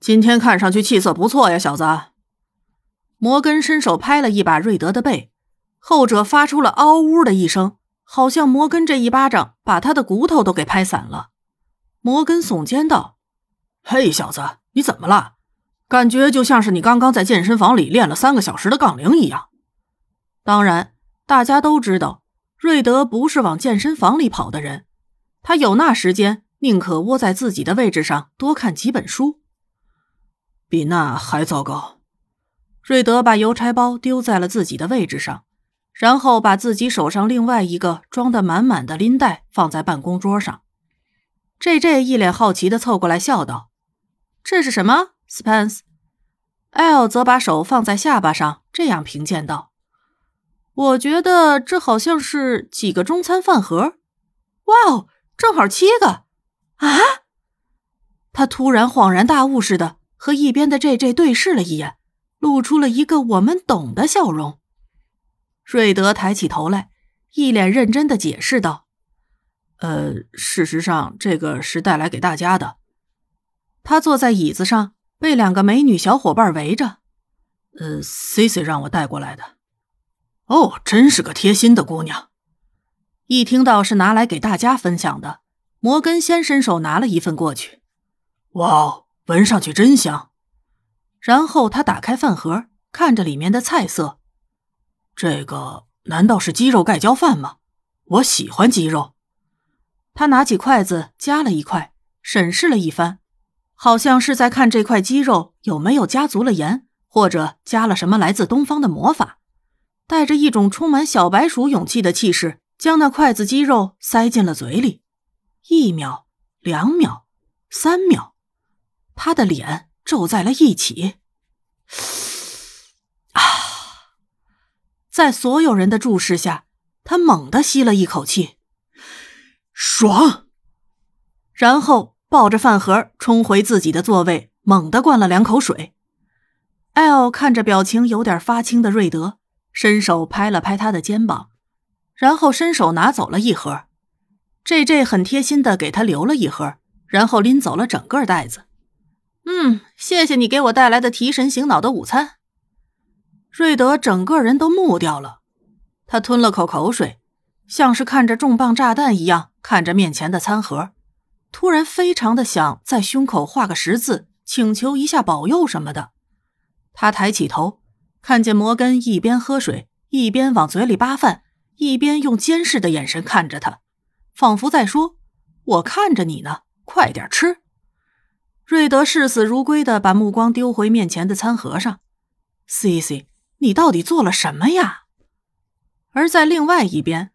今天看上去气色不错呀，小子。摩根伸手拍了一把瑞德的背，后者发出了嗷呜的一声，好像摩根这一巴掌把他的骨头都给拍散了。摩根耸肩道：“嘿，小子，你怎么了？感觉就像是你刚刚在健身房里练了三个小时的杠铃一样。”当然，大家都知道，瑞德不是往健身房里跑的人，他有那时间，宁可窝在自己的位置上多看几本书。比那还糟糕。瑞德把邮差包丢在了自己的位置上，然后把自己手上另外一个装得满满的拎袋放在办公桌上。J J 一脸好奇的凑过来笑道：“这是什么？”Spence。L 则把手放在下巴上，这样评鉴道：“我觉得这好像是几个中餐饭盒。哇哦，正好七个！啊！”他突然恍然大悟似的，和一边的 J J 对视了一眼。露出了一个我们懂的笑容。瑞德抬起头来，一脸认真的解释道：“呃，事实上，这个是带来给大家的。”他坐在椅子上，被两个美女小伙伴围着。“呃，C C 让我带过来的。”“哦，真是个贴心的姑娘。”一听到是拿来给大家分享的，摩根先伸手拿了一份过去。“哇哦，闻上去真香。”然后他打开饭盒，看着里面的菜色。这个难道是鸡肉盖浇饭吗？我喜欢鸡肉。他拿起筷子夹了一块，审视了一番，好像是在看这块鸡肉有没有加足了盐，或者加了什么来自东方的魔法。带着一种充满小白鼠勇气的气势，将那筷子鸡肉塞进了嘴里。一秒，两秒，三秒，他的脸。皱在了一起，啊！在所有人的注视下，他猛地吸了一口气，爽。然后抱着饭盒冲回自己的座位，猛地灌了两口水。L 看着表情有点发青的瑞德，伸手拍了拍他的肩膀，然后伸手拿走了一盒。J J 很贴心的给他留了一盒，然后拎走了整个袋子。嗯，谢谢你给我带来的提神醒脑的午餐。瑞德整个人都木掉了，他吞了口口水，像是看着重磅炸弹一样看着面前的餐盒，突然非常的想在胸口画个十字，请求一下保佑什么的。他抬起头，看见摩根一边喝水，一边往嘴里扒饭，一边用监视的眼神看着他，仿佛在说：“我看着你呢，快点吃。”瑞德视死如归的把目光丢回面前的餐盒上，C C，你到底做了什么呀？而在另外一边，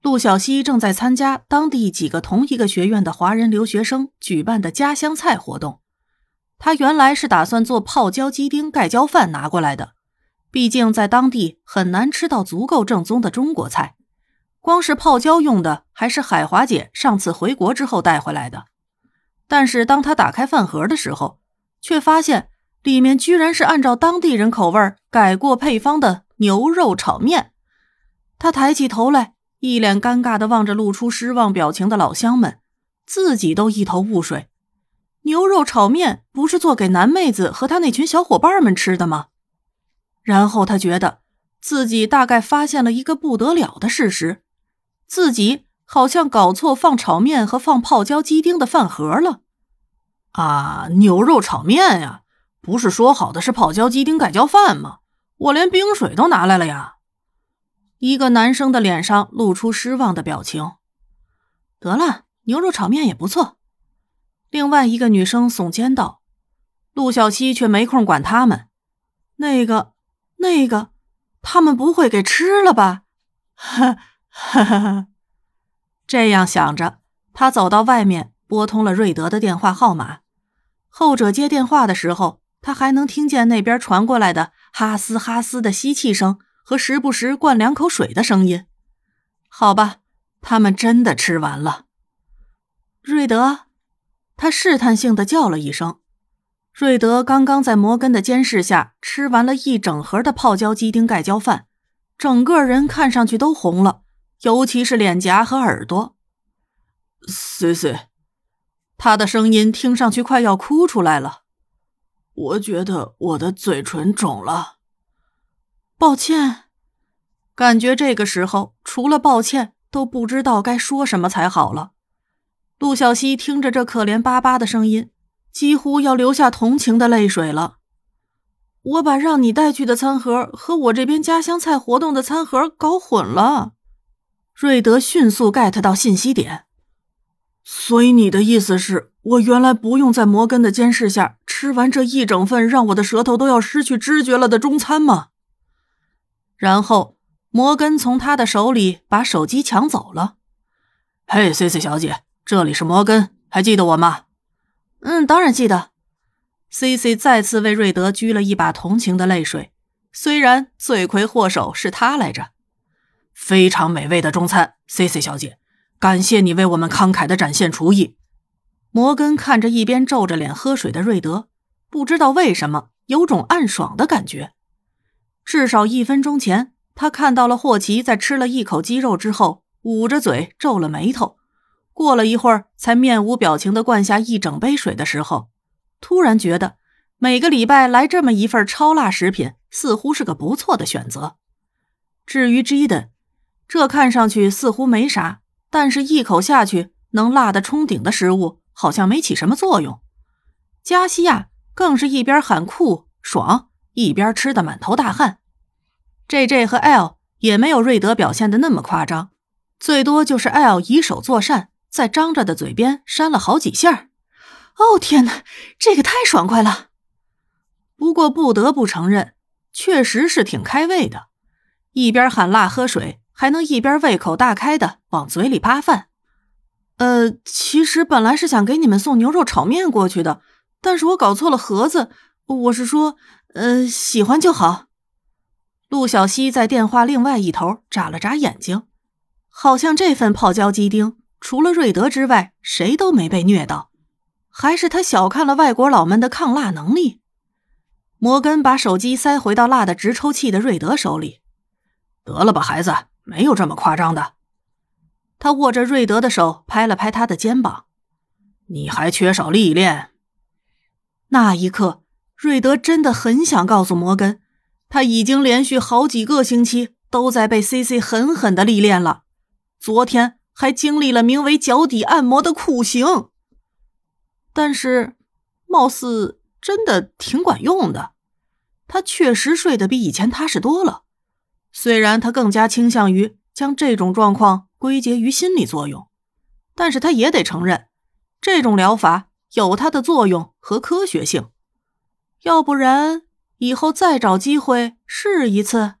陆小西正在参加当地几个同一个学院的华人留学生举办的家乡菜活动。他原来是打算做泡椒鸡丁盖浇饭拿过来的，毕竟在当地很难吃到足够正宗的中国菜，光是泡椒用的还是海华姐上次回国之后带回来的。但是当他打开饭盒的时候，却发现里面居然是按照当地人口味改过配方的牛肉炒面。他抬起头来，一脸尴尬地望着露出失望表情的老乡们，自己都一头雾水。牛肉炒面不是做给男妹子和他那群小伙伴们吃的吗？然后他觉得自己大概发现了一个不得了的事实：自己。好像搞错放炒面和放泡椒鸡丁的饭盒了，啊，牛肉炒面呀，不是说好的是泡椒鸡丁盖浇饭吗？我连冰水都拿来了呀。一个男生的脸上露出失望的表情。得了，牛肉炒面也不错。另外一个女生耸肩道。陆小西却没空管他们。那个，那个，他们不会给吃了吧？哈，哈哈哈。这样想着，他走到外面，拨通了瑞德的电话号码。后者接电话的时候，他还能听见那边传过来的哈嘶哈嘶的吸气声和时不时灌两口水的声音。好吧，他们真的吃完了。瑞德，他试探性的叫了一声。瑞德刚刚在摩根的监视下吃完了一整盒的泡椒鸡丁盖浇饭，整个人看上去都红了。尤其是脸颊和耳朵，C C，他的声音听上去快要哭出来了。我觉得我的嘴唇肿了。抱歉。感觉这个时候除了抱歉都不知道该说什么才好了。陆小西听着这可怜巴巴的声音，几乎要流下同情的泪水了。我把让你带去的餐盒和我这边家乡菜活动的餐盒搞混了。瑞德迅速 get 到信息点。所以你的意思是我原来不用在摩根的监视下吃完这一整份让我的舌头都要失去知觉了的中餐吗？然后摩根从他的手里把手机抢走了。嘿，C C 小姐，这里是摩根，还记得我吗？嗯，当然记得。C C 再次为瑞德掬了一把同情的泪水，虽然罪魁祸首是他来着。非常美味的中餐，C C 小姐。感谢你为我们慷慨的展现厨艺。摩根看着一边皱着脸喝水的瑞德，不知道为什么有种暗爽的感觉。至少一分钟前，他看到了霍奇在吃了一口鸡肉之后，捂着嘴皱了眉头。过了一会儿，才面无表情的灌下一整杯水的时候，突然觉得每个礼拜来这么一份超辣食品，似乎是个不错的选择。至于 Jaden，这看上去似乎没啥。但是，一口下去能辣的冲顶的食物，好像没起什么作用。加西亚更是一边喊酷爽，一边吃的满头大汗。J J 和 L 也没有瑞德表现的那么夸张，最多就是 L 以手作扇，在张着的嘴边扇了好几下。哦天哪，这个太爽快了！不过不得不承认，确实是挺开胃的。一边喊辣喝水。还能一边胃口大开的往嘴里扒饭，呃，其实本来是想给你们送牛肉炒面过去的，但是我搞错了盒子。我是说，呃，喜欢就好。陆小西在电话另外一头眨了眨眼睛，好像这份泡椒鸡丁除了瑞德之外，谁都没被虐到，还是他小看了外国佬们的抗辣能力。摩根把手机塞回到辣的直抽气的瑞德手里，得了吧，孩子。没有这么夸张的。他握着瑞德的手，拍了拍他的肩膀。你还缺少历练。那一刻，瑞德真的很想告诉摩根，他已经连续好几个星期都在被 C C 狠狠的历练了。昨天还经历了名为脚底按摩的酷刑。但是，貌似真的挺管用的。他确实睡得比以前踏实多了。虽然他更加倾向于将这种状况归结于心理作用，但是他也得承认，这种疗法有它的作用和科学性。要不然，以后再找机会试一次。